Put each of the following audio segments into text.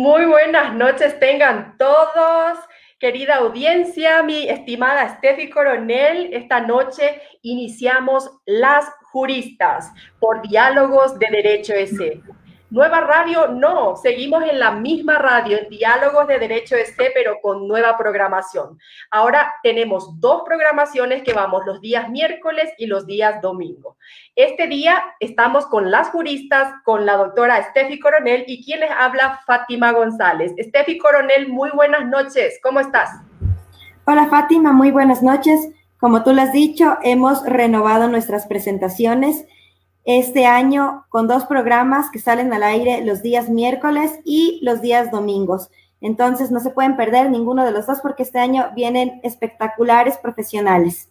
Muy buenas noches tengan todos. Querida audiencia, mi estimada Steffi Coronel, esta noche iniciamos Las Juristas por Diálogos de Derecho S. Nueva radio, no, seguimos en la misma radio, en Diálogos de Derecho EC, pero con nueva programación. Ahora tenemos dos programaciones que vamos los días miércoles y los días domingo. Este día estamos con las juristas, con la doctora Steffi Coronel y quien les habla, Fátima González. Steffi Coronel, muy buenas noches, ¿cómo estás? Hola Fátima, muy buenas noches. Como tú lo has dicho, hemos renovado nuestras presentaciones este año con dos programas que salen al aire los días miércoles y los días domingos. Entonces no se pueden perder ninguno de los dos porque este año vienen espectaculares profesionales.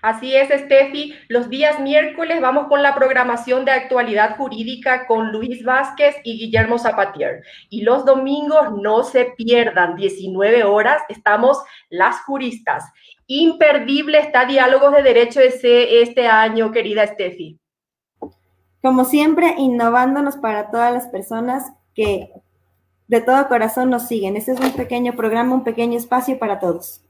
Así es, Steffi. Los días miércoles vamos con la programación de actualidad jurídica con Luis Vázquez y Guillermo Zapatier. Y los domingos no se pierdan, 19 horas, estamos las juristas. Imperdible está Diálogos de Derecho ese este año, querida Steffi como siempre, innovándonos para todas las personas que de todo corazón nos siguen. Este es un pequeño programa, un pequeño espacio para todos.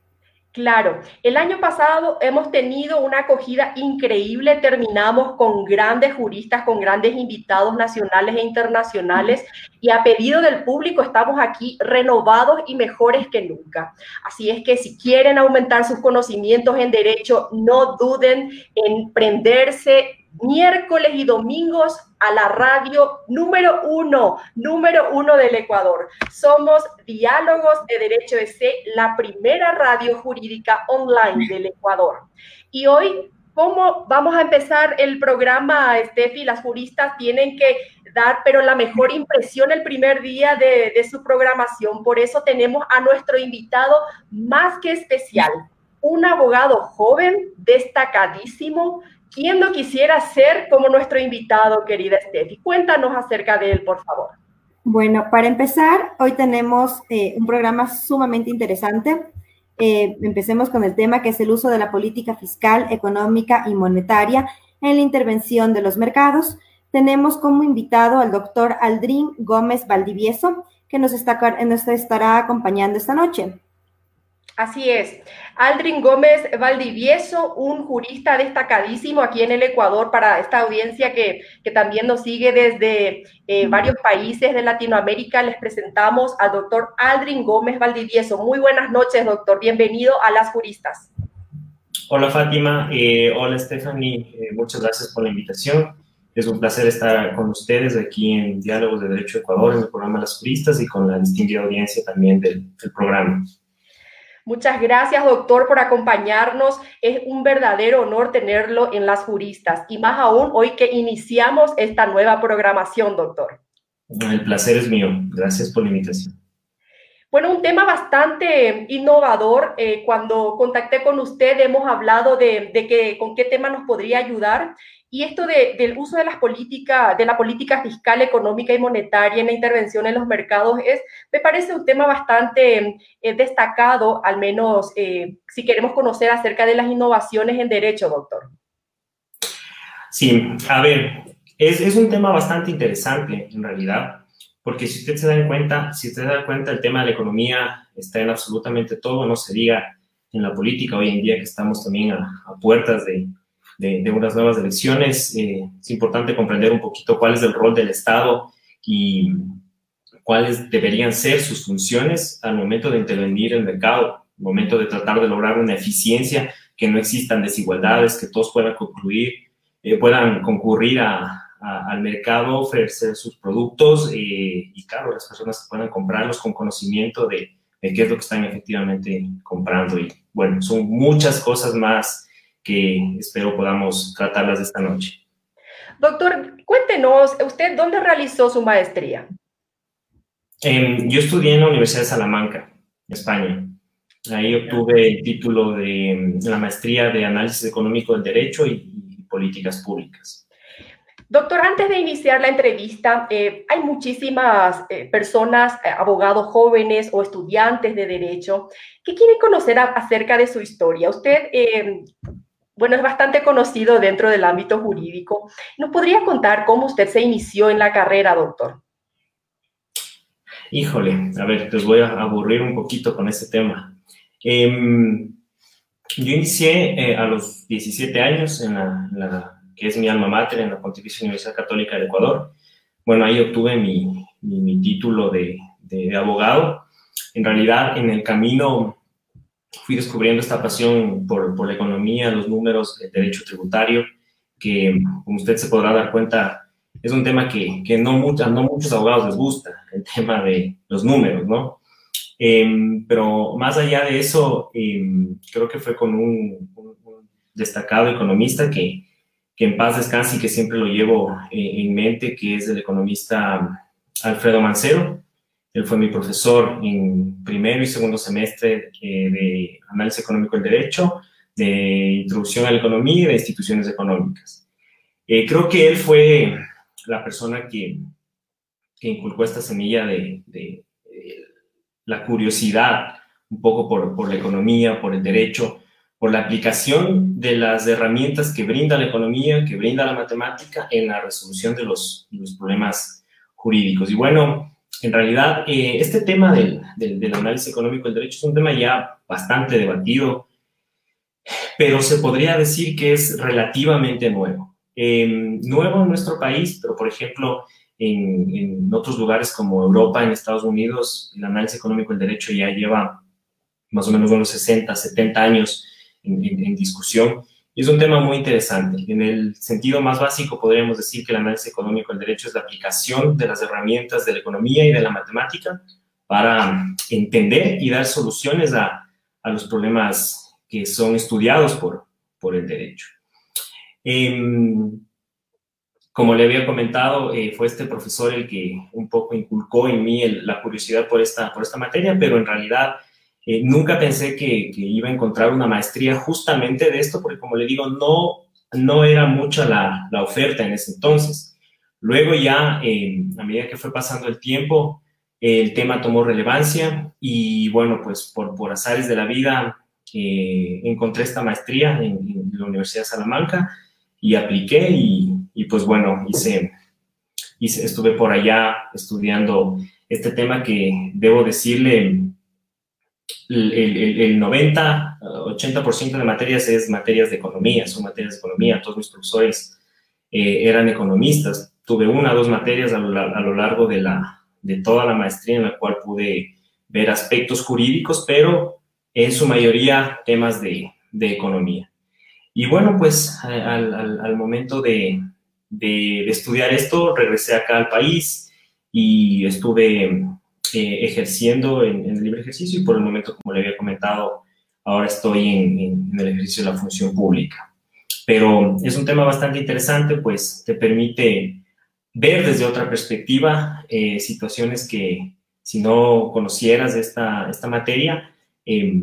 Claro, el año pasado hemos tenido una acogida increíble, terminamos con grandes juristas, con grandes invitados nacionales e internacionales y a pedido del público estamos aquí renovados y mejores que nunca. Así es que si quieren aumentar sus conocimientos en derecho, no duden en prenderse miércoles y domingos a la radio número uno, número uno del Ecuador. Somos Diálogos de Derecho EC, la primera radio jurídica online del Ecuador. Y hoy, ¿cómo vamos a empezar el programa, Steffi? Las juristas tienen que dar, pero la mejor impresión el primer día de, de su programación. Por eso tenemos a nuestro invitado más que especial, un abogado joven, destacadísimo, ¿Quién no quisiera ser como nuestro invitado, querida Steffi? Cuéntanos acerca de él, por favor. Bueno, para empezar, hoy tenemos eh, un programa sumamente interesante. Eh, empecemos con el tema que es el uso de la política fiscal, económica y monetaria en la intervención de los mercados. Tenemos como invitado al doctor Aldrin Gómez Valdivieso, que nos, está, nos estará acompañando esta noche. Así es. Aldrin Gómez Valdivieso, un jurista destacadísimo aquí en el Ecuador para esta audiencia que, también nos sigue desde eh, varios países de Latinoamérica. Les presentamos al doctor Aldrin Gómez Valdivieso. Muy buenas noches, doctor. Bienvenido a las juristas. Hola, Fátima. Eh, hola, Stephanie. Eh, muchas gracias por la invitación. Es un placer estar con ustedes aquí en Diálogos de Derecho Ecuador, en el programa Las Juristas y con la distinguida audiencia también del programa. Muchas gracias, doctor, por acompañarnos. Es un verdadero honor tenerlo en las juristas y más aún hoy que iniciamos esta nueva programación, doctor. El placer es mío. Gracias por la invitación. Bueno, un tema bastante innovador. Eh, cuando contacté con usted hemos hablado de, de que, con qué tema nos podría ayudar y esto del uso de las políticas, de la política fiscal, económica y monetaria en la intervención en los mercados es, me parece un tema bastante eh, destacado, al menos eh, si queremos conocer acerca de las innovaciones en derecho, doctor. Sí, a ver, es, es un tema bastante interesante en realidad, porque si usted se da cuenta, si usted se da cuenta, el tema de la economía está en absolutamente todo, no se diga en la política hoy en día que estamos también a puertas de de, unas nuevas elecciones. Eh, es importante comprender un poquito cuál es el rol del Estado y cuáles deberían ser sus funciones al momento de intervenir en el mercado, al momento de tratar de lograr una eficiencia, que no existan desigualdades, que todos puedan concluir, eh, puedan concurrir al mercado, ofrecer sus productos eh, y, claro, las personas puedan comprarlos con conocimiento de, de, qué es lo que están efectivamente comprando. Y bueno, son muchas cosas más que espero podamos tratarlas esta noche. Doctor, cuéntenos, ¿usted dónde realizó su maestría? yo estudié en la Universidad de Salamanca, España. Ahí obtuve el título de la maestría de Análisis Económico del Derecho y, Políticas Públicas. Doctor, antes de iniciar la entrevista, eh, hay muchísimas eh, personas, eh, abogados jóvenes o estudiantes de derecho, que quieren conocer acerca de su historia. Usted bueno, es bastante conocido dentro del ámbito jurídico. ¿Nos podría contar cómo usted se inició en la carrera, doctor? Híjole, a ver, les voy a aburrir un poquito con este tema. Em, yo inicié eh, a los 17 años en la, que es mi alma mater, en la Pontificia Universidad Católica del Ecuador. Bueno, ahí obtuve mi, mi, título de, de, abogado. En realidad, en el camino fui descubriendo esta pasión por, por la economía, los números, el derecho tributario, que, como usted se podrá dar cuenta, es un tema que, que no, muchas, no muchos abogados les gusta, el tema de los números, ¿no? Em, pero más allá de eso, em, creo que fue con un, destacado economista que, que, en paz descanse y que siempre lo llevo eh, en mente, que es el economista Alfredo Mancero. Él fue mi profesor en primero y segundo semestre eh, de análisis económico del derecho, de introducción a la economía y de instituciones económicas. Eh, creo que él fue la persona que, que inculcó esta semilla de, la curiosidad un poco por, por, la economía, por el derecho, por la aplicación de las herramientas que brinda la economía, que brinda la matemática en la resolución de los, los problemas jurídicos. Y bueno, en realidad, eh, este tema del, del, análisis económico del derecho es un tema ya bastante debatido, pero se podría decir que es relativamente nuevo. Em, nuevo en nuestro país, pero por ejemplo, en, otros lugares como Europa, en Estados Unidos, el análisis económico del derecho ya lleva más o menos unos 60, 70 años en, discusión. Y es un tema muy interesante. En el sentido más básico, podríamos decir que el análisis económico del derecho es la aplicación de las herramientas de la economía y de la matemática para entender y dar soluciones a, a los problemas que son estudiados por, por el derecho. Em, como le había comentado, eh, fue este profesor el que un poco inculcó en mí la curiosidad por esta, por esta materia, pero en realidad eh, nunca pensé que, iba a encontrar una maestría justamente de esto, porque como le digo, no, no era mucha la, la oferta en ese entonces. Luego ya, em, a medida que fue pasando el tiempo, el tema tomó relevancia y bueno, pues por, por azares de la vida eh, encontré esta maestría en, en la Universidad de Salamanca y apliqué y, y pues bueno, hice, hice, estuve por allá estudiando este tema que debo decirle, el, el, el 90, 80% de materias es materias de economía, son materias de economía, todos mis profesores eh, eran economistas, tuve una o dos materias a lo, a lo largo de, la, de toda la maestría en la cual pude ver aspectos jurídicos, pero en su mayoría temas de, de economía. Y bueno, pues al, al, momento de, de, estudiar esto, regresé acá al país y estuve eh, ejerciendo en, el libre ejercicio y por el momento, como le había comentado, ahora estoy en, en, el ejercicio de la función pública. Pero es un tema bastante interesante, pues te permite ver desde otra perspectiva eh, situaciones que si no conocieras esta, esta materia, eh,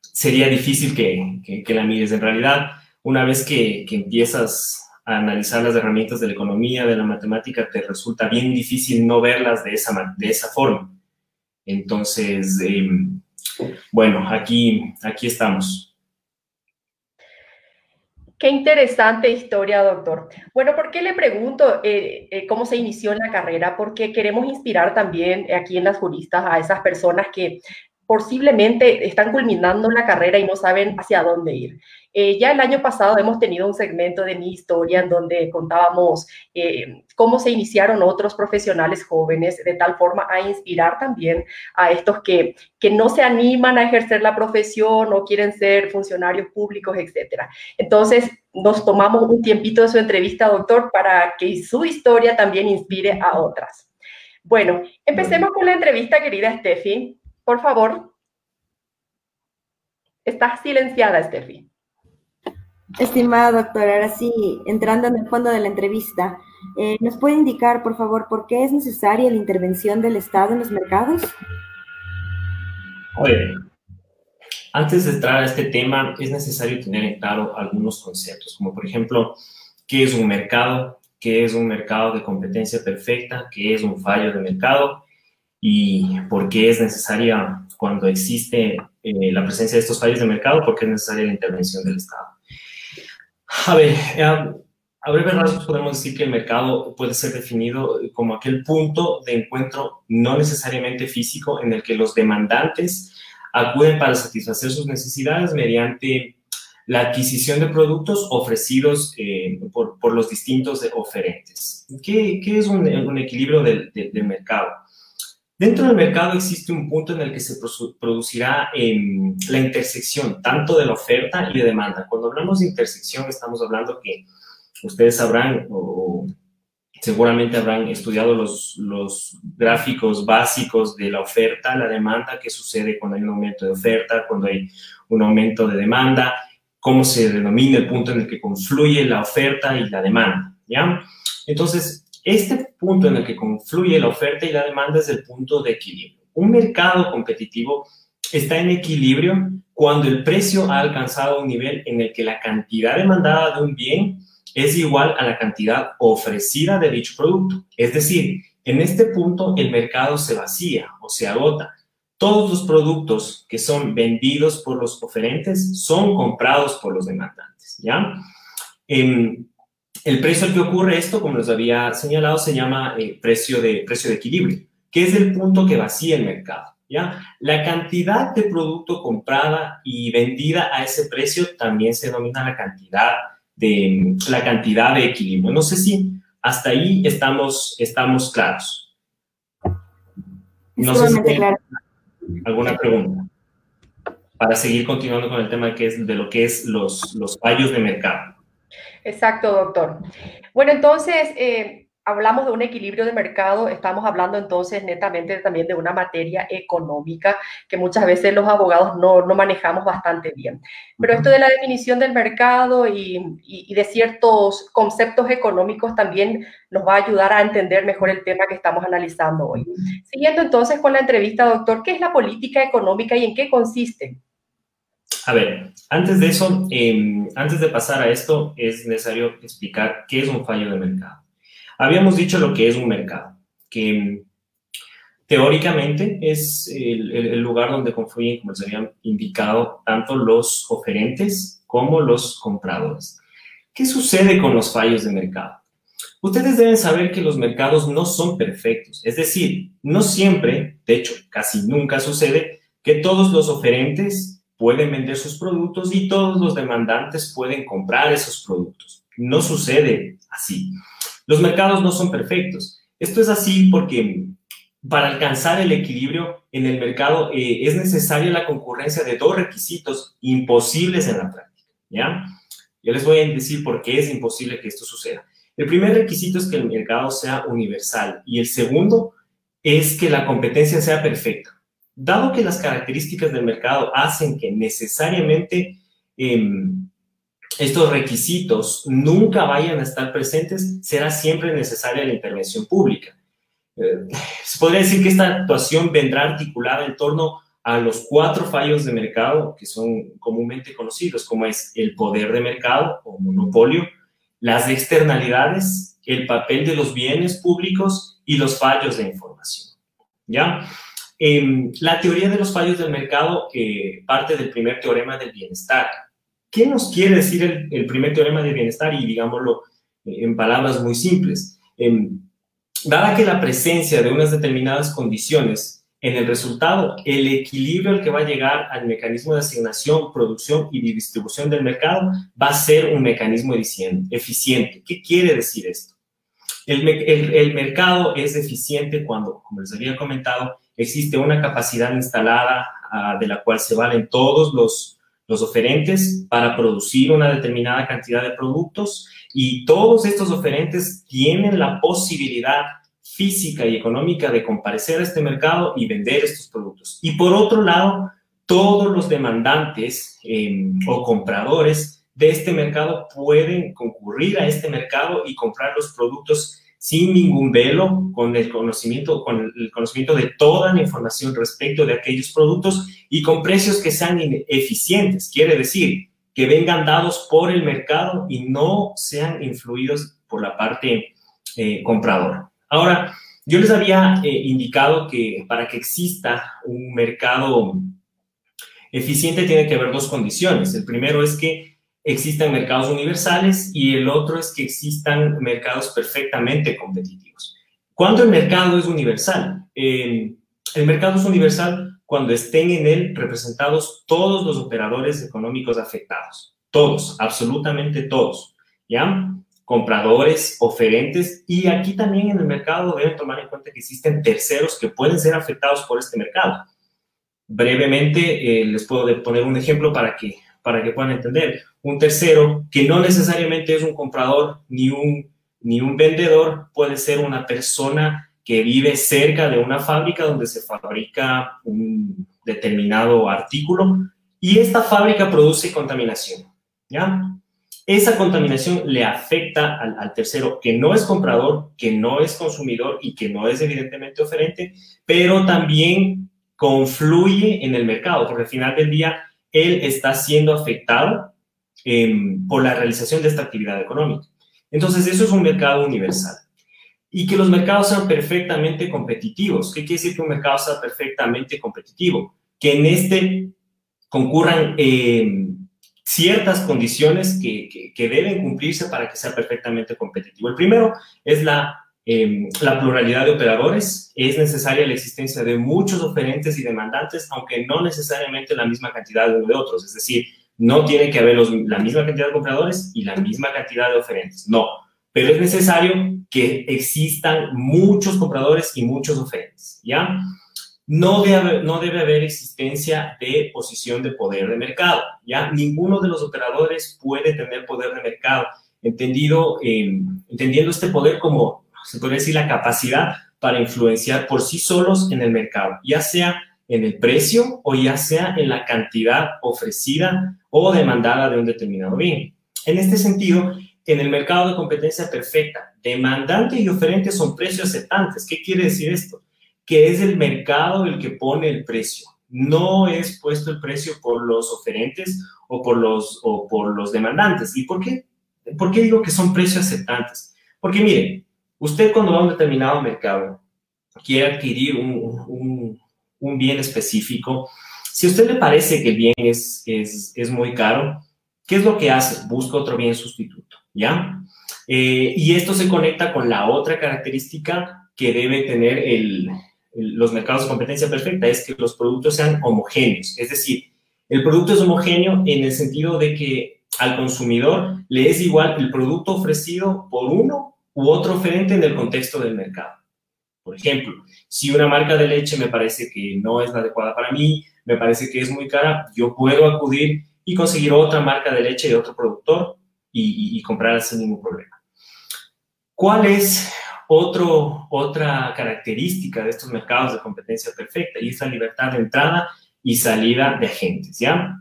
sería difícil que, que, la mires. En realidad, una vez que, que, empiezas a analizar las herramientas de la economía, de la matemática, te resulta bien difícil no verlas de esa, de esa forma. Entonces, em, bueno, aquí, aquí estamos. Qué interesante historia, doctor. Bueno, ¿por qué le pregunto eh, eh, cómo se inició en la carrera? Porque queremos inspirar también aquí en las juristas a esas personas que posiblemente están culminando la carrera y no saben hacia dónde ir. Eh, ya el año pasado hemos tenido un segmento de mi historia en donde contábamos eh, cómo se iniciaron otros profesionales jóvenes de tal forma a inspirar también a estos que, que no se animan a ejercer la profesión o quieren ser funcionarios públicos, etc. Entonces, nos tomamos un tiempito de su entrevista, doctor, para que su historia también inspire a otras. Bueno, empecemos con la entrevista, querida Steffi. Por favor. Estás silenciada, Steffi. Estimada doctora, ahora sí, entrando en el fondo de la entrevista, eh, ¿nos puede indicar, por favor, por qué es necesaria la intervención del Estado en los mercados? Oye, antes de entrar a este tema, es necesario tener en claro algunos conceptos, como por ejemplo, ¿qué es un mercado? ¿Qué es un mercado de competencia perfecta? ¿Qué es un fallo de mercado? y por qué es necesaria cuando existe eh, la presencia de estos fallos de mercado, por qué es necesaria la intervención del Estado. A ver, a breve rasgos podemos decir que el mercado puede ser definido como aquel punto de encuentro no necesariamente físico en el que los demandantes acuden para satisfacer sus necesidades mediante la adquisición de productos ofrecidos eh, por, los distintos oferentes. ¿Qué, es un, equilibrio del, mercado? Dentro del mercado existe un punto en el que se producirá eh, la intersección tanto de la oferta y de demanda. Cuando hablamos de intersección estamos hablando que ustedes sabrán o seguramente habrán estudiado los, los gráficos básicos de la oferta, la demanda, qué sucede cuando hay un aumento de oferta, cuando hay un aumento de demanda, cómo se denomina el punto en el que confluye la oferta y la demanda, ¿ya? Entonces, este punto en el que confluye la oferta y la demanda es el punto de equilibrio. Un mercado competitivo está en equilibrio cuando el precio ha alcanzado un nivel en el que la cantidad demandada de un bien es igual a la cantidad ofrecida de dicho producto. Es decir, en este punto el mercado se vacía o se agota. Todos los productos que son vendidos por los oferentes son comprados por los demandantes, ¿ya? Eh, el precio al que ocurre esto, como les había señalado, se llama eh, precio, de, precio de equilibrio, que es el punto que vacía el mercado, ¿ya? La cantidad de producto comprada y vendida a ese precio también se denomina la cantidad de la cantidad de equilibrio. No sé si hasta ahí estamos, estamos claros. No sé si claro. alguna pregunta para seguir continuando con el tema que es de lo que es los, los fallos de mercado. Exacto, doctor. Bueno, entonces, eh, hablamos de un equilibrio de mercado, estamos hablando entonces netamente también de una materia económica que muchas veces los abogados no, no manejamos bastante bien. Pero esto de la definición del mercado y, y, y, de ciertos conceptos económicos también nos va a ayudar a entender mejor el tema que estamos analizando hoy. Siguiendo entonces con la entrevista, doctor, ¿qué es la política económica y en qué consiste? A ver, antes de eso, eh, antes de pasar a esto, es necesario explicar qué es un fallo de mercado. Habíamos dicho lo que es un mercado, que teóricamente es el, el, lugar donde confluyen, como se habían indicado, tanto los oferentes como los compradores. ¿Qué sucede con los fallos de mercado? Ustedes deben saber que los mercados no son perfectos, es decir, no siempre, de hecho, casi nunca sucede que todos los oferentes pueden vender sus productos y todos los demandantes pueden comprar esos productos. No sucede así. Los mercados no son perfectos. Esto es así porque para alcanzar el equilibrio en el mercado eh, es necesaria la concurrencia de dos requisitos imposibles en la práctica. ¿ya? Yo les voy a decir por qué es imposible que esto suceda. El primer requisito es que el mercado sea universal y el segundo es que la competencia sea perfecta. Dado que las características del mercado hacen que necesariamente eh, estos requisitos nunca vayan a estar presentes, será siempre necesaria la intervención pública. Eh, se podría decir que esta actuación vendrá articulada en torno a los cuatro fallos de mercado que son comúnmente conocidos, como es el poder de mercado o monopolio, las externalidades, el papel de los bienes públicos y los fallos de información. ¿Ya? Eh, la teoría de los fallos del mercado eh, parte del primer teorema del bienestar, ¿Qué nos quiere decir el, el primer teorema de bienestar? Y digámoslo eh, en palabras muy simples. Eh, dada que la presencia de unas determinadas condiciones en el resultado, el equilibrio al que va a llegar al mecanismo de asignación, producción y distribución del mercado va a ser un mecanismo eficiente. ¿Qué quiere decir esto? El, el, el mercado es eficiente cuando, como les había comentado, existe una capacidad instalada uh, de la cual se valen todos los, los oferentes para producir una determinada cantidad de productos y todos estos oferentes tienen la posibilidad física y económica de comparecer a este mercado y vender estos productos. Y por otro lado, todos los demandantes eh, o compradores de este mercado pueden concurrir a este mercado y comprar los productos sin ningún velo, con el conocimiento, con el conocimiento de toda la información respecto de aquellos productos y con precios que sean eficientes. Quiere decir, que vengan dados por el mercado y no sean influidos por la parte eh, compradora. Ahora, yo les había eh, indicado que para que exista un mercado eficiente tiene que haber dos condiciones. El primero es que existan mercados universales y el otro es que existan mercados perfectamente competitivos. ¿Cuándo el mercado es universal? el mercado es universal cuando estén en él representados todos los operadores económicos afectados. Todos, absolutamente todos. ¿Ya? Compradores, oferentes y aquí también en el mercado deben tomar en cuenta que existen terceros que pueden ser afectados por este mercado. Brevemente eh, les puedo poner un ejemplo para que, para que puedan entender. Un tercero que no necesariamente es un comprador ni un, ni un vendedor, puede ser una persona que vive cerca de una fábrica donde se fabrica un determinado artículo y esta fábrica produce contaminación, ¿ya? Esa contaminación le afecta al, tercero que no es comprador, que no es consumidor y que no es evidentemente oferente, pero también confluye en el mercado, porque al final del día él está siendo afectado em, por la realización de esta actividad económica. Entonces, eso es un mercado universal y que los mercados sean perfectamente competitivos. ¿Qué quiere decir que un mercado sea perfectamente competitivo? Que en este concurran eh, ciertas condiciones que, deben cumplirse para que sea perfectamente competitivo. El primero es la, eh, la pluralidad de operadores. Es necesaria la existencia de muchos oferentes y demandantes, aunque no necesariamente la misma cantidad de uno de otros. Es decir, no tiene que haber la misma cantidad de compradores y la misma cantidad de oferentes. No, pero es necesario que existan muchos compradores y muchos oferentes, ¿ya? No debe, no debe haber existencia de posición de poder de mercado, ¿ya? Ninguno de los operadores puede tener poder de mercado, entendido, entendiendo este poder como, se puede decir, la capacidad para influenciar por sí solos en el mercado, ya sea en el precio o ya sea en la cantidad ofrecida o demandada de un determinado bien. En este sentido, en el mercado de competencia perfecta, demandante y oferente son precios aceptantes. ¿Qué quiere decir esto? Que es el mercado el que pone el precio. No es puesto el precio por los oferentes o por los, o por los demandantes. ¿Y por qué? ¿Por qué digo que son precios aceptantes? Porque mire, usted cuando va a un determinado mercado, quiere adquirir un, un, bien específico, si a usted le parece que el bien es, es, es muy caro, ¿qué es lo que hace? Busca otro bien sustituto. ¿ya? Eh, y esto se conecta con la otra característica que debe tener el, los mercados de competencia perfecta, es que los productos sean homogéneos. Es decir, el producto es homogéneo en el sentido de que al consumidor le es igual el producto ofrecido por uno u otro oferente en el contexto del mercado. Por ejemplo, si una marca de leche me parece que no es la adecuada para mí, me parece que es muy cara, yo puedo acudir y conseguir otra marca de leche de otro productor y, comprar sin ningún problema. ¿Cuál es otro, otra característica de estos mercados de competencia perfecta? Y es la libertad de entrada y salida de agentes, ¿ya?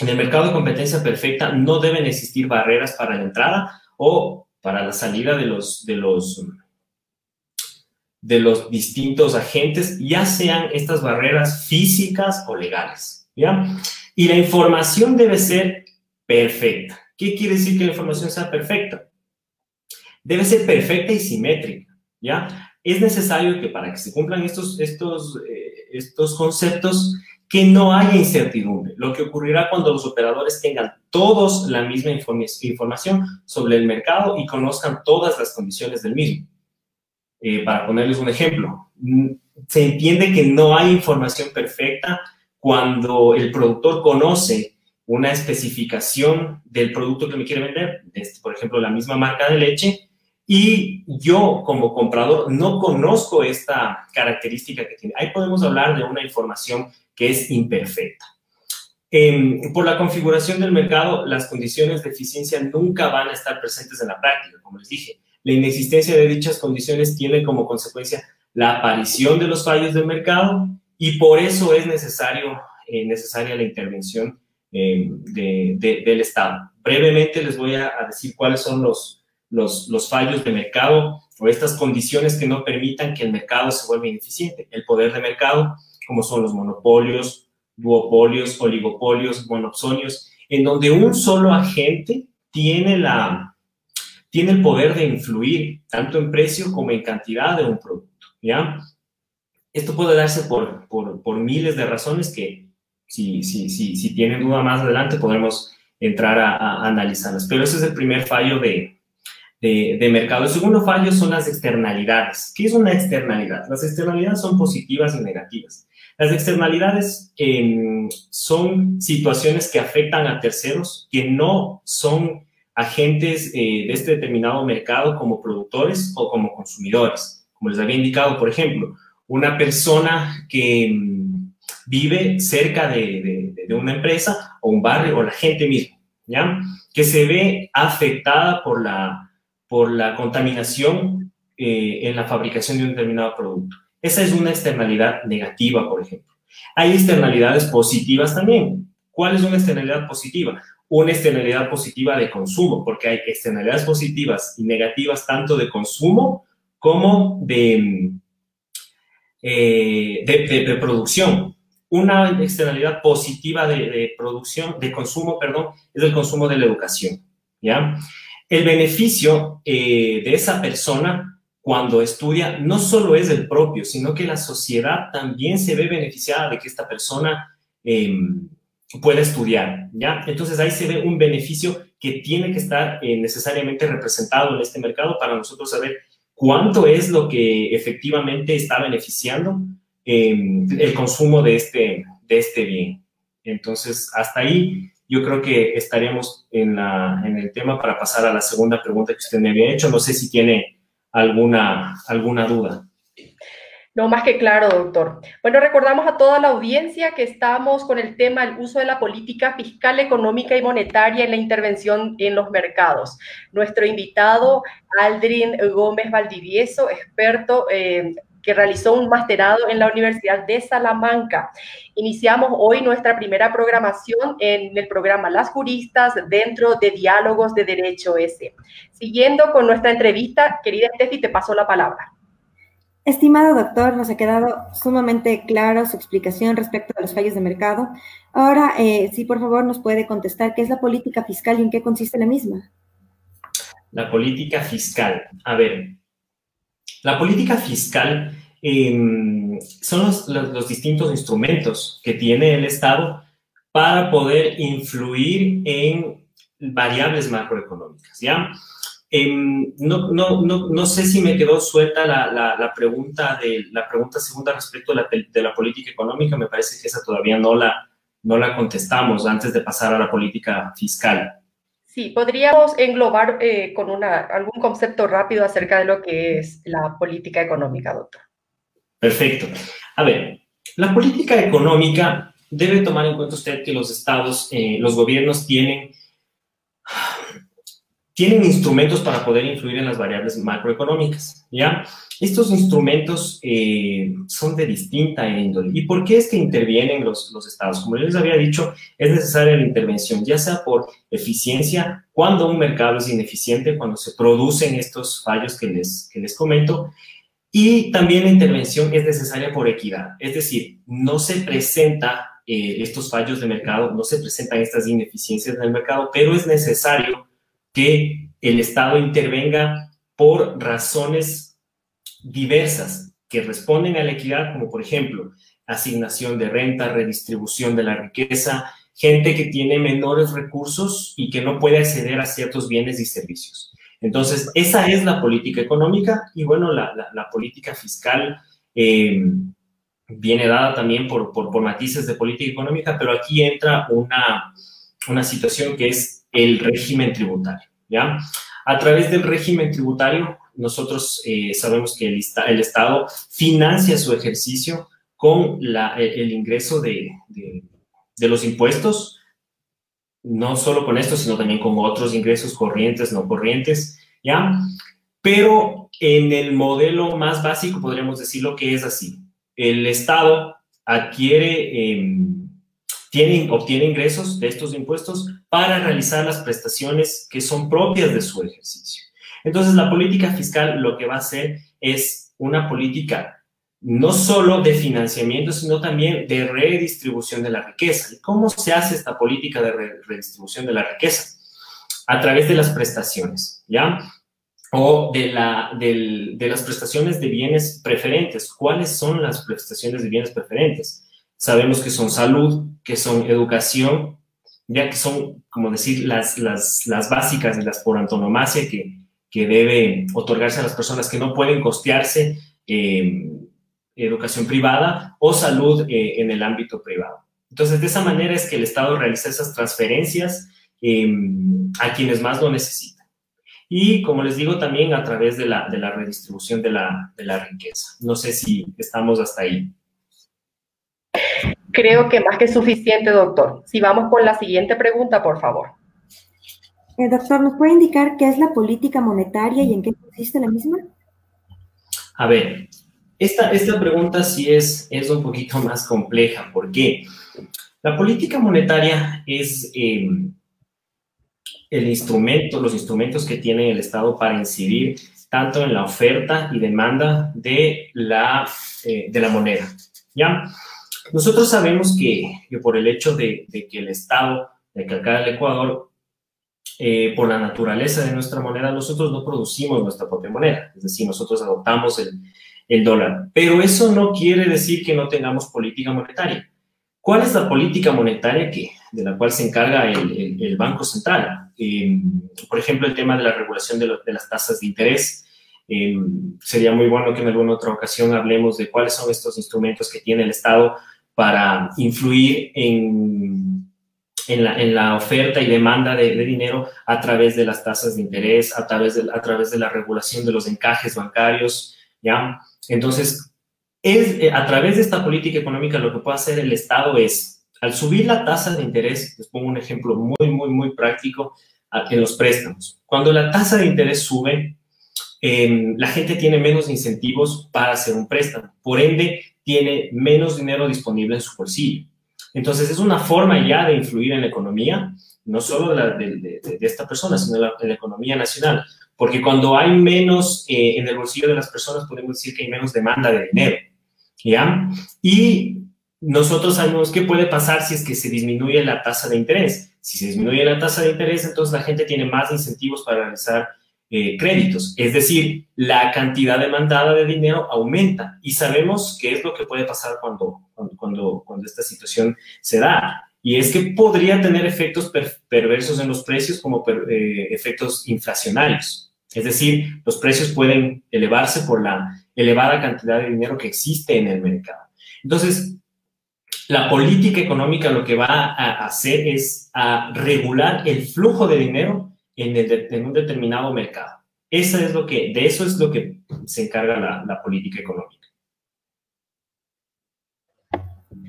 En el mercado de competencia perfecta no deben existir barreras para la entrada o para la salida de los, de los, de los distintos agentes, ya sean estas barreras físicas o legales, ¿ya? Y la información debe ser perfecta. ¿Qué quiere decir que la información sea perfecta? Debe ser perfecta y simétrica, ¿ya? Es necesario que para que se cumplan estos, estos, eh, estos conceptos, que no haya incertidumbre. Lo que ocurrirá cuando los operadores tengan todos la misma información sobre el mercado y conozcan todas las condiciones del mismo. Eh, para ponerles un ejemplo, mm, se entiende que no hay información perfecta cuando el productor conoce una especificación del producto que me quiere vender, este, por ejemplo, la misma marca de leche, y yo como comprador no conozco esta característica que tiene. Ahí podemos hablar de una información que es imperfecta. Em, por la configuración del mercado, las condiciones de eficiencia nunca van a estar presentes en la práctica, como les dije. La inexistencia de dichas condiciones tiene como consecuencia la aparición de los fallos del mercado y por eso es necesario, eh, necesaria la intervención eh, del Estado. Brevemente les voy a, decir cuáles son los, los, fallos de mercado o estas condiciones que no permitan que el mercado se vuelva ineficiente. El poder de mercado, como son los monopolios, duopolios, oligopolios, monopsonios, en donde un solo agente tiene, la, tiene el poder de influir tanto en precio como en cantidad de un producto, ¿ya? Esto puede darse por, por, por miles de razones que si, si, si, si tienen duda más adelante podremos entrar a, analizarlas. Pero ese es el primer fallo de, de, mercado. El segundo fallo son las externalidades. ¿Qué es una externalidad? Las externalidades son positivas y negativas. Las externalidades em, son situaciones que afectan a terceros que no son agentes eh, de este determinado mercado como productores o como consumidores. Como les había indicado, por ejemplo, una persona que em, vive cerca de, de, una empresa o un barrio o la gente misma, ¿ya? Que se ve afectada por la, por la contaminación eh, en la fabricación de un determinado producto. Esa es una externalidad negativa, por ejemplo. Hay externalidades positivas también. ¿Cuál es una externalidad positiva? Una externalidad positiva de consumo, porque hay externalidades positivas y negativas tanto de consumo como de, eh, de, producción. Una externalidad positiva de, de, producción, de consumo, perdón, es el consumo de la educación, ¿ya? El beneficio eh, de esa persona cuando estudia no solo es el propio, sino que la sociedad también se ve beneficiada de que esta persona em, pueda estudiar, ¿ya? Entonces ahí se ve un beneficio que tiene que estar eh, necesariamente representado en este mercado para nosotros saber cuánto es lo que efectivamente está beneficiando em, el consumo de este, de este bien. Entonces, hasta ahí yo creo que estaremos en, la, en el tema para pasar a la segunda pregunta que usted me había hecho. No sé si tiene alguna, alguna duda. No, más que claro, doctor. Bueno, recordamos a toda la audiencia que estamos con el tema del uso de la política fiscal, económica y monetaria en la intervención en los mercados. Nuestro invitado, Aldrin Gómez Valdivieso, experto eh, que realizó un masterado en la Universidad de Salamanca. Iniciamos hoy nuestra primera programación en el programa Las Juristas dentro de Diálogos de Derecho S. Siguiendo con nuestra entrevista, querida Steffi, te paso la palabra. Estimado doctor, nos ha quedado sumamente claro su explicación respecto a los fallos de mercado. Ahora, eh, sí, por favor, nos puede contestar qué es la política fiscal y en qué consiste la misma. La política fiscal. A ver, la política fiscal em, son los, distintos instrumentos que tiene el Estado para poder influir en variables macroeconómicas, ¿ya? Em, no, no, no, no, sé si me quedó suelta la, pregunta de la pregunta segunda respecto de la, de la, política económica. Me parece que esa todavía no la, no la contestamos antes de pasar a la política fiscal. Sí, podríamos englobar eh, con una, algún concepto rápido acerca de lo que es la política económica, doctor. Perfecto. A ver, la política económica debe tomar en cuenta usted que los estados, eh, los gobiernos tienen tienen instrumentos para poder influir en las variables macroeconómicas, ¿ya? Estos instrumentos eh, son de distinta índole. ¿Y por qué es que intervienen los, los estados? Como les había dicho, es necesaria la intervención, ya sea por eficiencia, cuando un mercado es ineficiente, cuando se producen estos fallos que les, que les comento, y también la intervención es necesaria por equidad, es decir, no se presenta eh, estos fallos de mercado, no se presentan estas ineficiencias del mercado, pero es necesario que el Estado intervenga por razones diversas que responden a la equidad, como por ejemplo asignación de renta, redistribución de la riqueza, gente que tiene menores recursos y que no puede acceder a ciertos bienes y servicios. Entonces, esa es la política económica y bueno, la, política fiscal eh, viene dada también por, por, matices de política económica, pero aquí entra una, una situación que es el régimen tributario. ¿ya? A través del régimen tributario, nosotros eh, sabemos que el, Estado financia su ejercicio con la, el ingreso de, de, los impuestos, no solo con esto, sino también con otros ingresos corrientes, no corrientes, ¿ya? Pero en el modelo más básico podríamos decirlo que es así. El Estado adquiere... Eh, tienen, obtiene ingresos de estos impuestos para realizar las prestaciones que son propias de su ejercicio. Entonces, la política fiscal lo que va a hacer es una política no solo de financiamiento, sino también de redistribución de la riqueza. ¿Y cómo se hace esta política de redistribución de la riqueza? A través de las prestaciones, ¿ya? O de, la, de las prestaciones de bienes preferentes. ¿Cuáles son las prestaciones de bienes preferentes? Sabemos que son salud, que son educación, ya que son, como decir, las, las, las básicas y las por antonomasia que, que debe otorgarse a las personas que no pueden costearse eh, educación privada o salud eh, en el ámbito privado. Entonces, de esa manera es que el Estado realiza esas transferencias em, a quienes más lo necesitan. Y, como les digo, también a través de la, de la redistribución de la, de la riqueza. No sé si estamos hasta ahí. Creo que más que suficiente, doctor. Si vamos con la siguiente pregunta, por favor. Eh, doctor, ¿nos puede indicar qué es la política monetaria y en qué consiste la misma? A ver, esta, esta pregunta sí es, es un poquito más compleja. ¿Por qué? La política monetaria es em, el instrumento, los instrumentos que tiene el Estado para incidir tanto en la oferta y demanda de la, eh, de la moneda. ¿ya? Nosotros sabemos que, por el hecho de, que el Estado, de que acá el Ecuador eh, por la naturaleza de nuestra moneda, nosotros no producimos nuestra propia moneda, es decir, nosotros adoptamos el, el dólar. Pero eso no quiere decir que no tengamos política monetaria. ¿Cuál es la política monetaria que, de la cual se encarga el, el, Banco Central? Eh, por ejemplo, el tema de la regulación de, de las tasas de interés. Eh, sería muy bueno que en alguna otra ocasión hablemos de cuáles son estos instrumentos que tiene el Estado para influir en en la, oferta y demanda de, dinero a través de las tasas de interés, a través de, a través de la regulación de los encajes bancarios, ¿ya? Entonces, es, eh, a través de esta política económica lo que puede hacer el Estado es, al subir la tasa de interés, les pongo un ejemplo muy, muy, muy práctico, en los préstamos. Cuando la tasa de interés sube, em, la gente tiene menos incentivos para hacer un préstamo. Por ende, tiene menos dinero disponible en su bolsillo. Entonces, es una forma ya de influir en la economía, no solo de, esta persona, sino en la, economía nacional. Porque cuando hay menos eh, en el bolsillo de las personas, podemos decir que hay menos demanda de dinero. ¿Ya? Y nosotros sabemos qué puede pasar si es que se disminuye la tasa de interés. Si se disminuye la tasa de interés, entonces la gente tiene más incentivos para realizar eh, créditos, es decir, la cantidad demandada de dinero aumenta y sabemos qué es lo que puede pasar cuando, cuando, cuando, esta situación se da. Y es que podría tener efectos perversos en los precios como eh, efectos inflacionarios. Es decir, los precios pueden elevarse por la elevada cantidad de dinero que existe en el mercado. Entonces, la política económica lo que va a hacer es a regular el flujo de dinero en, un determinado mercado. Eso es lo que, de eso es lo que se encarga la, política económica.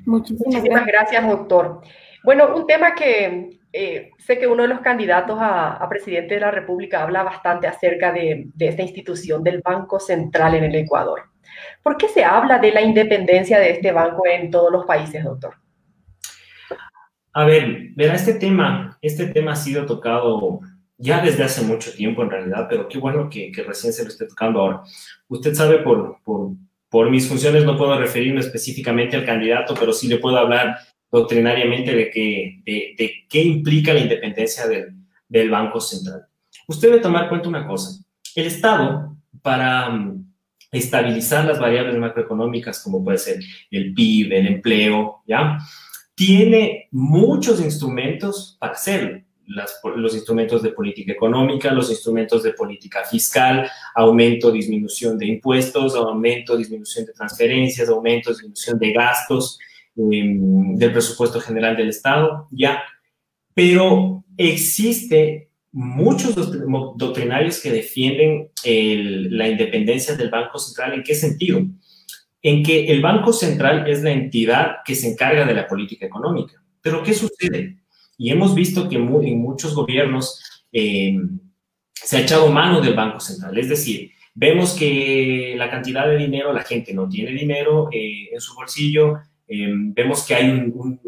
Muchísimas gracias. doctor. Bueno, un tema que eh, sé que uno de los candidatos a, presidente de la República habla bastante acerca de, de, esta institución del Banco Central en el Ecuador. ¿Por qué se habla de la independencia de este banco en todos los países, doctor? A ver, verá, este tema, este tema ha sido tocado ya desde hace mucho tiempo en realidad, pero qué bueno que, recién se lo esté tocando ahora. Usted sabe, por, por, mis funciones no puedo referirme específicamente al candidato, pero sí le puedo hablar doctrinariamente de, que, de, qué implica la independencia del, del, Banco Central. Usted debe tomar cuenta una cosa. El Estado, para mm, estabilizar las variables macroeconómicas, como puede ser el PIB, el empleo, ¿ya? Tiene muchos instrumentos para hacerlo los instrumentos de política económica, los instrumentos de política fiscal, aumento, disminución de impuestos, aumento, disminución de transferencias, aumento, disminución de gastos del presupuesto general del Estado, ya. Pero existe muchos doctrinarios que defienden la independencia del Banco Central. ¿En qué sentido? En que el Banco Central es la entidad que se encarga de la política económica. Pero ¿qué sucede? Y hemos visto que en muchos gobiernos eh, se ha echado mano del Banco Central. Es decir, vemos que la cantidad de dinero, la gente no tiene dinero eh, en su bolsillo, eh, vemos que hay un,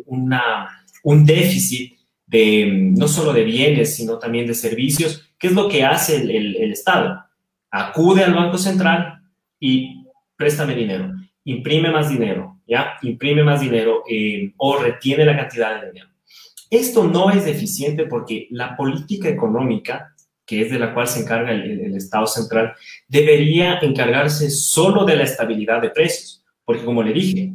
un, déficit de, no solo de bienes, sino también de servicios. ¿Qué es lo que hace el, el Estado? Acude al Banco Central y préstame dinero, imprime más dinero, ¿ya? Imprime más dinero o retiene la cantidad de dinero. Esto no es deficiente porque la política económica, que es de la cual se encarga el, Estado central, debería encargarse solo de la estabilidad de precios, porque como le dije,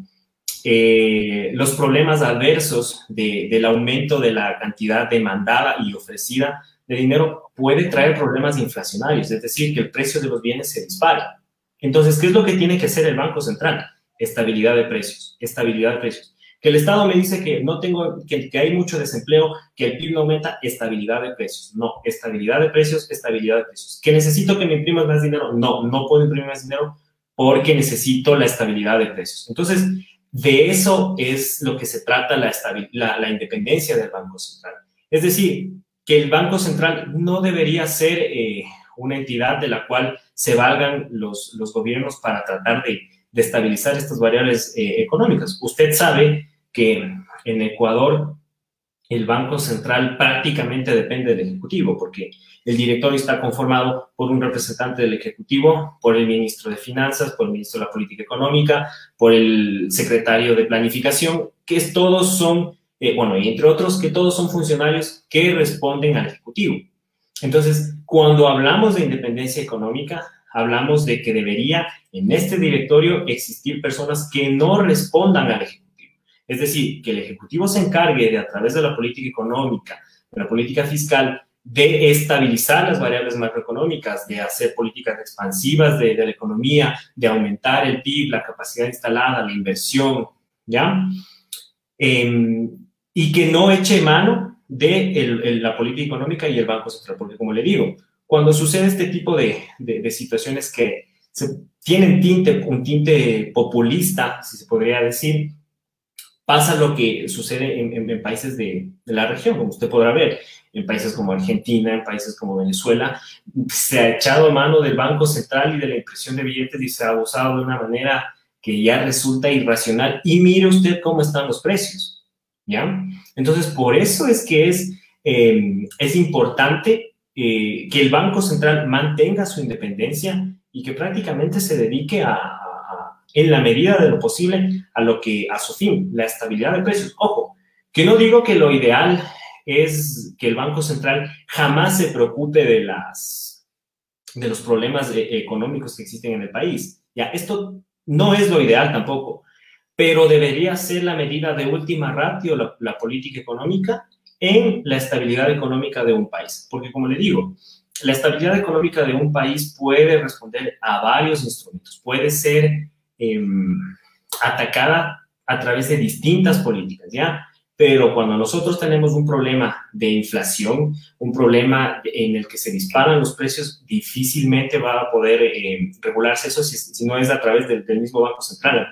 eh, los problemas adversos del aumento de la cantidad demandada y ofrecida de dinero puede traer problemas inflacionarios, es decir, que el precio de los bienes se dispara. Entonces, ¿qué es lo que tiene que hacer el Banco Central? Estabilidad de precios, estabilidad de precios. Que el Estado me dice que no tengo, que, hay mucho desempleo, que el PIB no aumenta, estabilidad de precios. No, estabilidad de precios, estabilidad de precios. ¿Que necesito que me imprimas más dinero? No, no puedo imprimir más dinero porque necesito la estabilidad de precios. Entonces, de eso es lo que se trata la, independencia del Banco Central. Es decir, que el Banco Central no debería ser eh, una entidad de la cual se valgan los, gobiernos para tratar de, de estabilizar estas variables eh, económicas. Usted sabe que en Ecuador el Banco Central prácticamente depende del Ejecutivo, porque el directorio está conformado por un representante del Ejecutivo, por el ministro de Finanzas, por el ministro de la Política Económica, por el secretario de Planificación, que todos son, eh, bueno, y entre otros, que todos son funcionarios que responden al Ejecutivo. Entonces, cuando hablamos de independencia económica, hablamos de que debería en este directorio existir personas que no respondan al Ejecutivo es decir, que el Ejecutivo se encargue de, a través de la política económica, de la política fiscal, de estabilizar las variables macroeconómicas, de hacer políticas expansivas de, la economía, de aumentar el PIB, la capacidad instalada, la inversión, ¿ya? Em, y que no eche mano de la política económica y el Banco Central, porque como le digo, cuando sucede este tipo de, situaciones que tienen tinte, un tinte populista, si se podría decir, pasa lo que sucede en, países de, la región, como usted podrá ver, en países como Argentina, en países como Venezuela, se ha echado mano del Banco Central y de la impresión de billetes y se ha abusado de una manera que ya resulta irracional. Y mire usted cómo están los precios, ¿ya? Entonces, por eso es que es, em, es importante eh, que el Banco Central mantenga su independencia y que prácticamente se dedique a, en la medida de lo posible a lo que a su fin, la estabilidad de precios. Ojo, que no digo que lo ideal es que el Banco Central jamás se preocupe de las de los problemas eh, económicos que existen en el país. Ya, esto no es lo ideal tampoco, pero debería ser la medida de última ratio la, la política económica en la estabilidad económica de un país. Porque como le digo, la estabilidad económica de un país puede responder a varios instrumentos. Puede ser Em, atacada a través de distintas políticas, ¿ya? Pero cuando nosotros tenemos un problema de inflación, un problema en el que se disparan los precios, difícilmente va a poder em, regularse eso si, no es a través del, mismo Banco Central,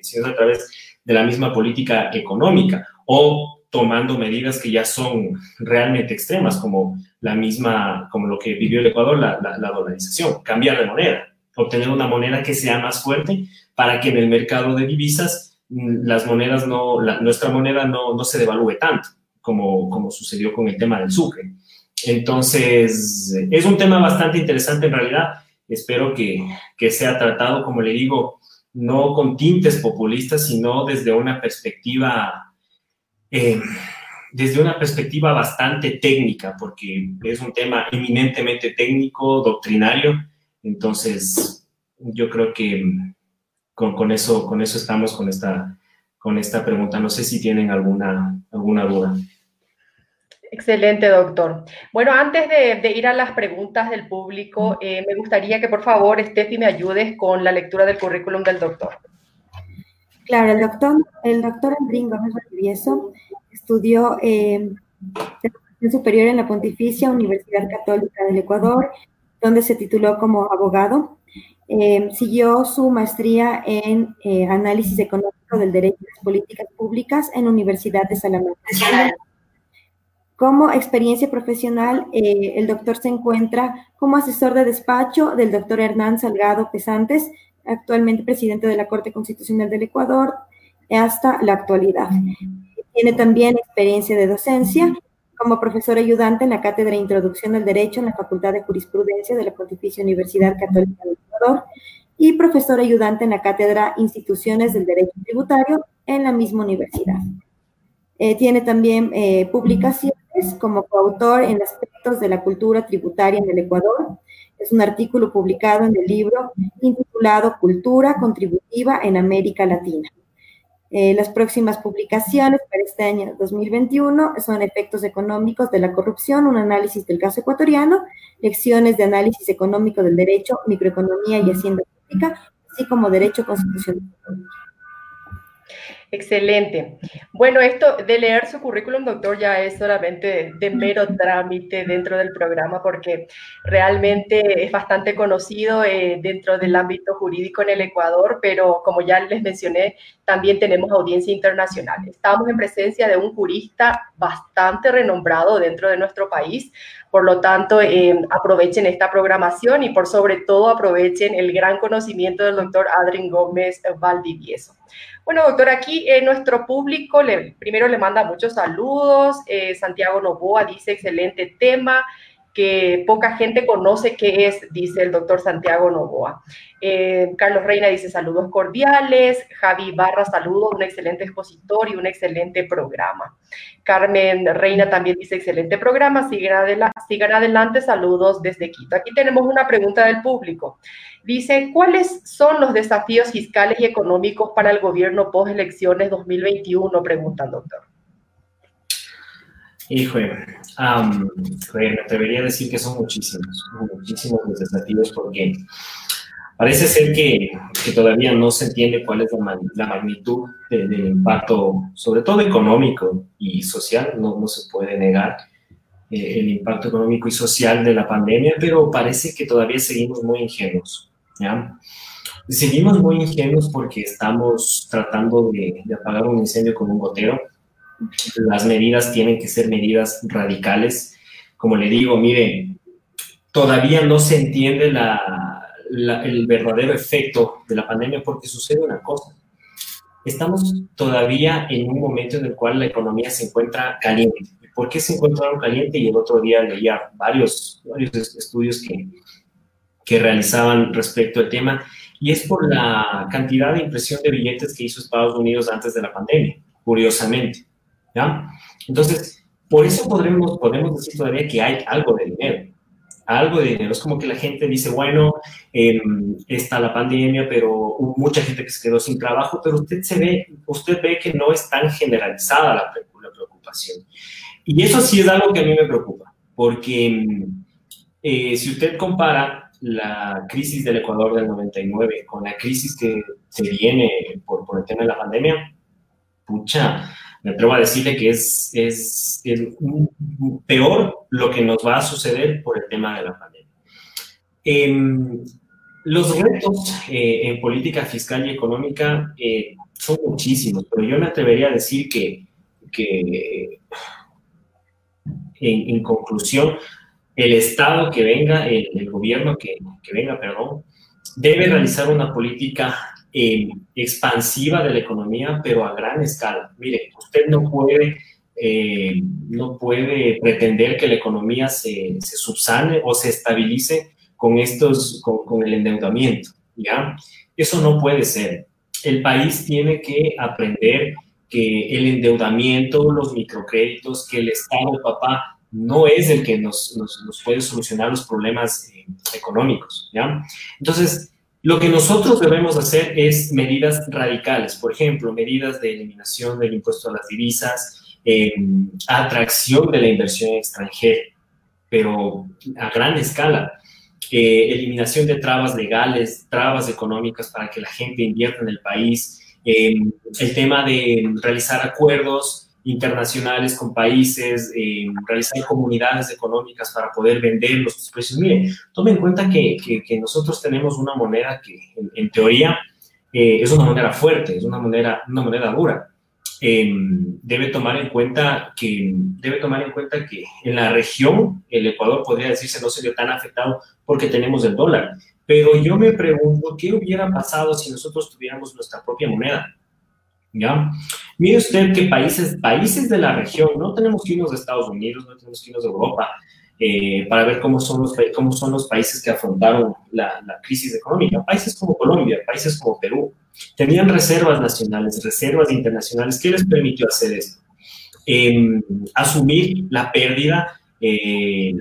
si no es a través de la misma política económica o tomando medidas que ya son realmente extremas, como la misma, como lo que vivió el Ecuador, la, la dolarización, cambiar de moneda obtener una moneda que sea más fuerte para que en el mercado de divisas mm, las monedas no, nuestra moneda no, no, se devalúe tanto como, como sucedió con el tema del sucre. Entonces, es un tema bastante interesante en realidad. Espero que, que sea tratado, como le digo, no con tintes populistas, sino desde una perspectiva, eh, desde una perspectiva bastante técnica, porque es un tema eminentemente técnico, doctrinario, entonces, yo creo que con, eso, con eso estamos con esta, con esta pregunta. No sé si tienen alguna, alguna duda. Excelente, doctor. Bueno, antes de, ir a las preguntas del público, eh, me gustaría que por favor, Steffi, me ayudes con la lectura del currículum del doctor. Claro, el doctor, el doctor Andrín Gómez Valdivieso estudió eh, educación superior en la Pontificia Universidad Católica del Ecuador, donde se tituló como abogado. Eh, siguió su maestría en eh, análisis económico del derecho y las políticas públicas en Universidad de Salamanca. Como experiencia profesional, eh, el doctor se encuentra como asesor de despacho del doctor Hernán Salgado Pesantes, actualmente presidente de la Corte Constitucional del Ecuador, hasta la actualidad. Tiene también experiencia de docencia como profesor ayudante en la Cátedra Introducción al Derecho en la Facultad de Jurisprudencia de la Pontificia Universidad Católica del Ecuador y profesor ayudante en la Cátedra Instituciones del Derecho Tributario en la misma universidad. Eh, tiene también eh, publicaciones como coautor en aspectos de la cultura tributaria en el Ecuador. Es un artículo publicado en el libro intitulado Cultura Contributiva en América Latina. Eh, las próximas publicaciones para este año 2021 son Efectos económicos de la corrupción, un análisis del caso ecuatoriano, lecciones de análisis económico del derecho, microeconomía y hacienda pública, así como derecho constitucional. Excelente. Bueno, esto de leer su currículum, doctor, ya es solamente de, mero trámite dentro del programa porque realmente es bastante conocido eh, dentro del ámbito jurídico en el Ecuador, pero como ya les mencioné, también tenemos audiencia internacional. Estamos en presencia de un jurista bastante renombrado dentro de nuestro país, por lo tanto, eh, aprovechen esta programación y por sobre todo aprovechen el gran conocimiento del doctor Adrien Gómez Valdivieso. Bueno, doctor, aquí eh, nuestro público le, primero le manda muchos saludos. Eh, Santiago Novoa dice, excelente tema que poca gente conoce qué es, dice el doctor Santiago Novoa. Eh, Carlos Reina dice saludos cordiales, Javi Barra saludos, un excelente expositor y un excelente programa. Carmen Reina también dice excelente programa, sigan, sigan adelante, saludos desde Quito. Aquí tenemos una pregunta del público. Dice, ¿cuáles son los desafíos fiscales y económicos para el gobierno post elecciones 2021? Pregunta el doctor. Hijo, um, me atrevería a decir que son muchísimos, muchísimos desafíos porque parece ser que, que todavía no se entiende cuál es la, magnitud del impacto, sobre todo económico y social, no, no se puede negar eh, el impacto económico y social de la pandemia, pero parece que todavía seguimos muy ingenuos, ¿ya? Seguimos muy ingenuos porque estamos tratando de, de apagar un incendio con un gotero las medidas tienen que ser medidas radicales. Como le digo, mire, todavía no se entiende el verdadero efecto de la pandemia porque sucede una cosa. Estamos todavía en un momento en el cual la economía se encuentra caliente. ¿Por qué se encuentra caliente? Y el otro día leía varios, varios estudios que, que realizaban respecto al tema, y es por la cantidad de impresión de billetes que hizo Estados Unidos antes de la pandemia, curiosamente. ¿Ya? Entonces, por eso podremos, podemos decir todavía que hay algo de dinero. Algo de dinero. Es como que la gente dice, bueno, em, está la pandemia, pero mucha gente que se quedó sin trabajo, pero usted, se ve, usted ve que no es tan generalizada la, preocupación. Y eso sí es algo que a mí me preocupa, porque eh, si usted compara la crisis del Ecuador del 99 con la crisis que se viene por, por el tema de la pandemia, pucha, me atrevo a decirle que es, peor lo que nos va a suceder por el tema de la pandemia. Em, los retos eh, en política fiscal y económica eh, son muchísimos, pero yo me atrevería a decir que, en, conclusión, el Estado que venga, el, el gobierno que, que, venga, perdón, debe realizar una política eh, expansiva de la economía, pero a gran escala. Mire, usted no puede, eh, no puede pretender que la economía se, subsane o se estabilice con, estos, con, el endeudamiento, ¿ya? Eso no puede ser. El país tiene que aprender que el endeudamiento, los microcréditos, que el Estado, papá, no es el que nos puede solucionar los problemas eh, económicos, ¿ya? Entonces, lo que nosotros debemos hacer es medidas radicales, por ejemplo, medidas de eliminación del impuesto a las divisas, em, atracción de la inversión extranjera, pero a gran escala. Eh, eliminación de trabas legales, trabas económicas para que la gente invierta en el país, em, el tema de realizar acuerdos internacionales con países, eh, realizar comunidades económicas para poder vender los precios. Mire, tome en cuenta que, que, nosotros tenemos una moneda que en, teoría eh, es una moneda fuerte, es una moneda, una moneda dura. Em, debe tomar en cuenta que debe tomar en cuenta que en la región el Ecuador podría decirse no se vio tan afectado porque tenemos el dólar. Pero yo me pregunto qué hubiera pasado si nosotros tuviéramos nuestra propia moneda ¿ya? Mire usted que países, países de la región, no tenemos que irnos de Estados Unidos, no tenemos que irnos de Europa, eh, para ver cómo son, los, cómo son los países que afrontaron la, crisis económica. Países como Colombia, países como Perú, tenían reservas nacionales, reservas internacionales. ¿Qué les permitió hacer esto? Em, asumir la pérdida eh,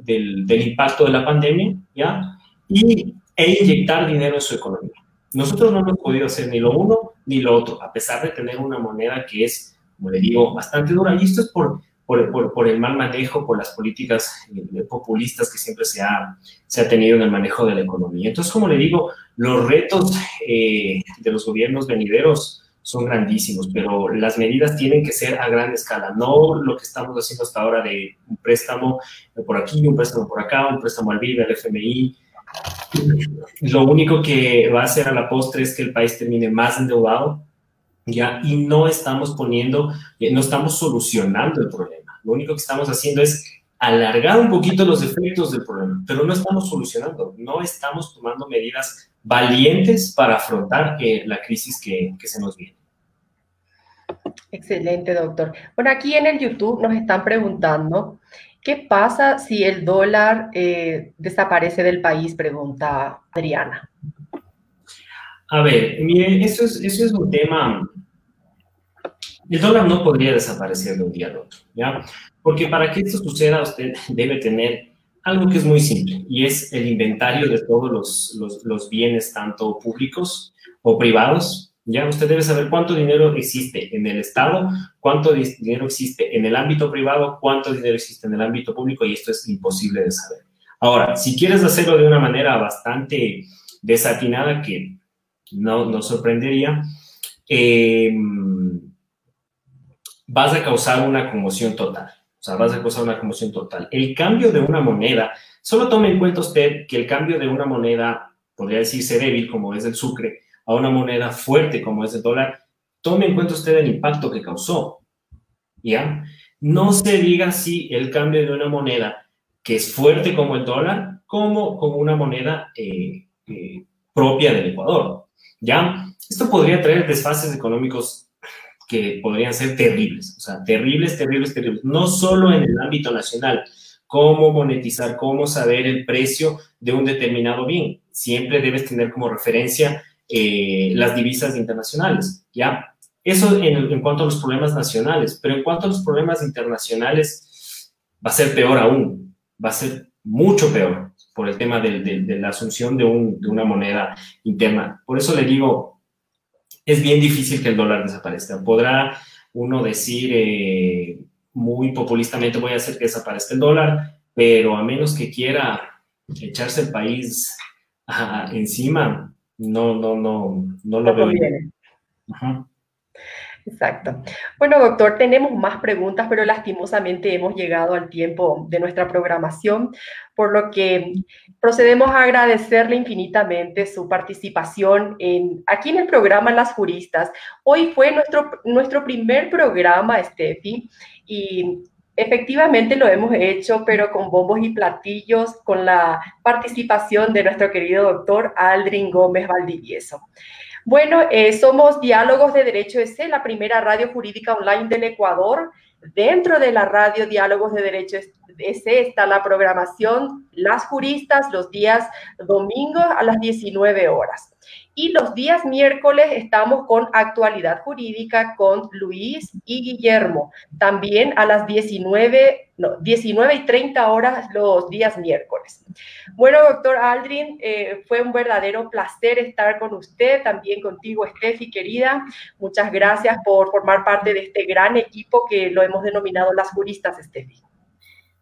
del, del, impacto de la pandemia, ¿ya? Y, e inyectar dinero en su economía. Nosotros no hemos podido hacer ni lo uno ni lo otro, a pesar de tener una moneda que es, como le digo, bastante dura. Y esto es por, por, por, el mal manejo, por las políticas eh, populistas que siempre se ha, se ha tenido en el manejo de la economía. Entonces, como le digo, los retos eh, de los gobiernos venideros son grandísimos, pero las medidas tienen que ser a gran escala, no lo que estamos haciendo hasta ahora de un préstamo por aquí, un préstamo por acá, un préstamo al BID, al FMI. Lo único que va a hacer a la postre es que el país termine más endeudado, ¿ya? Y no estamos poniendo, eh, no estamos solucionando el problema. Lo único que estamos haciendo es alargar un poquito los efectos del problema, pero no estamos solucionando, no estamos tomando medidas valientes para afrontar eh, la crisis que, que se nos viene. Excelente, doctor. Bueno, aquí en el YouTube nos están preguntando, ¿qué pasa si el dólar eh, desaparece del país? Pregunta Adriana. A ver, mire, eso es, un tema. El dólar no podría desaparecer de un día al otro, ¿ya? Porque para que esto suceda, usted debe tener algo que es muy simple y es el inventario de todos los, los bienes, tanto públicos o privados, ya usted debe saber cuánto dinero existe en el Estado, cuánto dinero existe en el ámbito privado, cuánto dinero existe en el ámbito público y esto es imposible de saber. Ahora, si quieres hacerlo de una manera bastante desatinada, que no nos sorprendería, em, vas a causar una conmoción total. O sea, vas a causar una conmoción total. El cambio de una moneda, solo tome en cuenta usted que el cambio de una moneda, podría decirse débil, como es el sucre, a una moneda fuerte como es el dólar, tome en cuenta usted el impacto que causó. ¿Ya? No se diga si el cambio de una moneda que es fuerte como el dólar, como con una moneda eh, eh, propia del Ecuador. ¿Ya? Esto podría traer desfases económicos que podrían ser terribles, o sea, terribles, terribles, terribles, no solo en el ámbito nacional, cómo monetizar, cómo saber el precio de un determinado bien. Siempre debes tener como referencia eh, las divisas internacionales, ¿ya? Eso en, cuanto a los problemas nacionales, pero en cuanto a los problemas internacionales, va a ser peor aún, va a ser mucho peor por el tema de, la asunción de, una moneda interna. Por eso le digo, es bien difícil que el dólar desaparezca. Podrá uno decir eh, muy populistamente, voy a hacer que desaparezca el dólar, pero a menos que quiera echarse el país encima, no, no, no, no lo veo. Exacto. Bueno, doctor, tenemos más preguntas, pero lastimosamente hemos llegado al tiempo de nuestra programación, por lo que procedemos a agradecerle infinitamente su participación en, aquí en el programa Las Juristas. Hoy fue nuestro, nuestro primer programa, Steffi, y Efectivamente lo hemos hecho, pero con bombos y platillos, con la participación de nuestro querido doctor Aldrin Gómez Valdivieso. Bueno, eh, somos Diálogos de Derecho EC, la primera radio jurídica online del Ecuador. Dentro de la radio Diálogos de Derecho EC está la programación Las Juristas los días domingos a las 19 horas. Y los días miércoles estamos con actualidad jurídica con Luis y Guillermo, también a las 19, no, 19 y 30 horas los días miércoles. Bueno, doctor Aldrin, eh, fue un verdadero placer estar con usted, también contigo, Steffi, querida. Muchas gracias por formar parte de este gran equipo que lo hemos denominado las juristas, Steffi.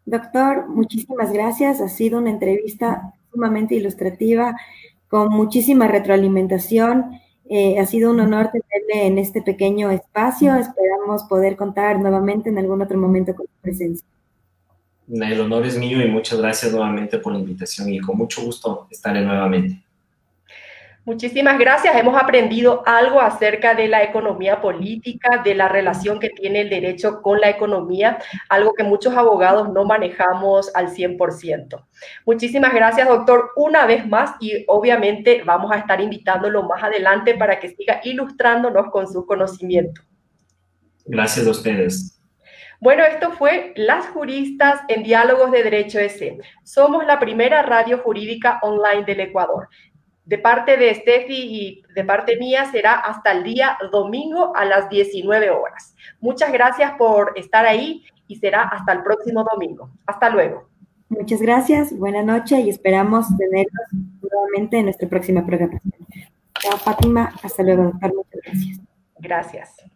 Doctor, muchísimas gracias. Ha sido una entrevista sumamente ilustrativa con muchísima retroalimentación. Eh, ha sido un honor tenerle en este pequeño espacio. Esperamos poder contar nuevamente en algún otro momento con su presencia. El honor es mío y muchas gracias nuevamente por la invitación y con mucho gusto estaré nuevamente. Muchísimas gracias. Hemos aprendido algo acerca de la economía política, de la relación que tiene el derecho con la economía, algo que muchos abogados no manejamos al 100%. Muchísimas gracias, doctor, una vez más y obviamente vamos a estar invitándolo más adelante para que siga ilustrándonos con su conocimiento. Gracias a ustedes. Bueno, esto fue Las Juristas en Diálogos de Derecho S. Somos la primera radio jurídica online del Ecuador de parte de Steffi y de parte mía será hasta el día domingo a las 19 horas. Muchas gracias por estar ahí y será hasta el próximo domingo. Hasta luego. Muchas gracias, buena noche y esperamos tenerlos nuevamente en nuestra próxima programación. Chao, Fátima. Hasta luego, doctor. Muchas gracias. Gracias.